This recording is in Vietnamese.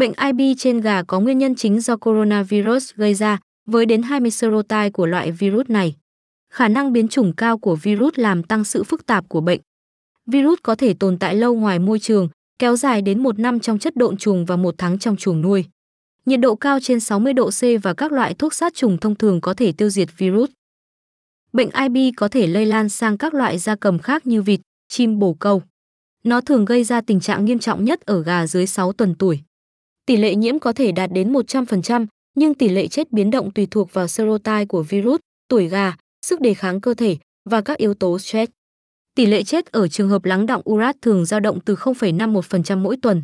Bệnh IB trên gà có nguyên nhân chính do coronavirus gây ra, với đến 20 serotype của loại virus này. Khả năng biến chủng cao của virus làm tăng sự phức tạp của bệnh. Virus có thể tồn tại lâu ngoài môi trường, kéo dài đến một năm trong chất độn trùng và một tháng trong chuồng nuôi. Nhiệt độ cao trên 60 độ C và các loại thuốc sát trùng thông thường có thể tiêu diệt virus. Bệnh IB có thể lây lan sang các loại gia cầm khác như vịt, chim bồ câu. Nó thường gây ra tình trạng nghiêm trọng nhất ở gà dưới 6 tuần tuổi. Tỷ lệ nhiễm có thể đạt đến 100%, nhưng tỷ lệ chết biến động tùy thuộc vào serotype của virus, tuổi gà, sức đề kháng cơ thể và các yếu tố stress. Tỷ lệ chết ở trường hợp lắng động urat thường dao động từ 0,51% mỗi tuần.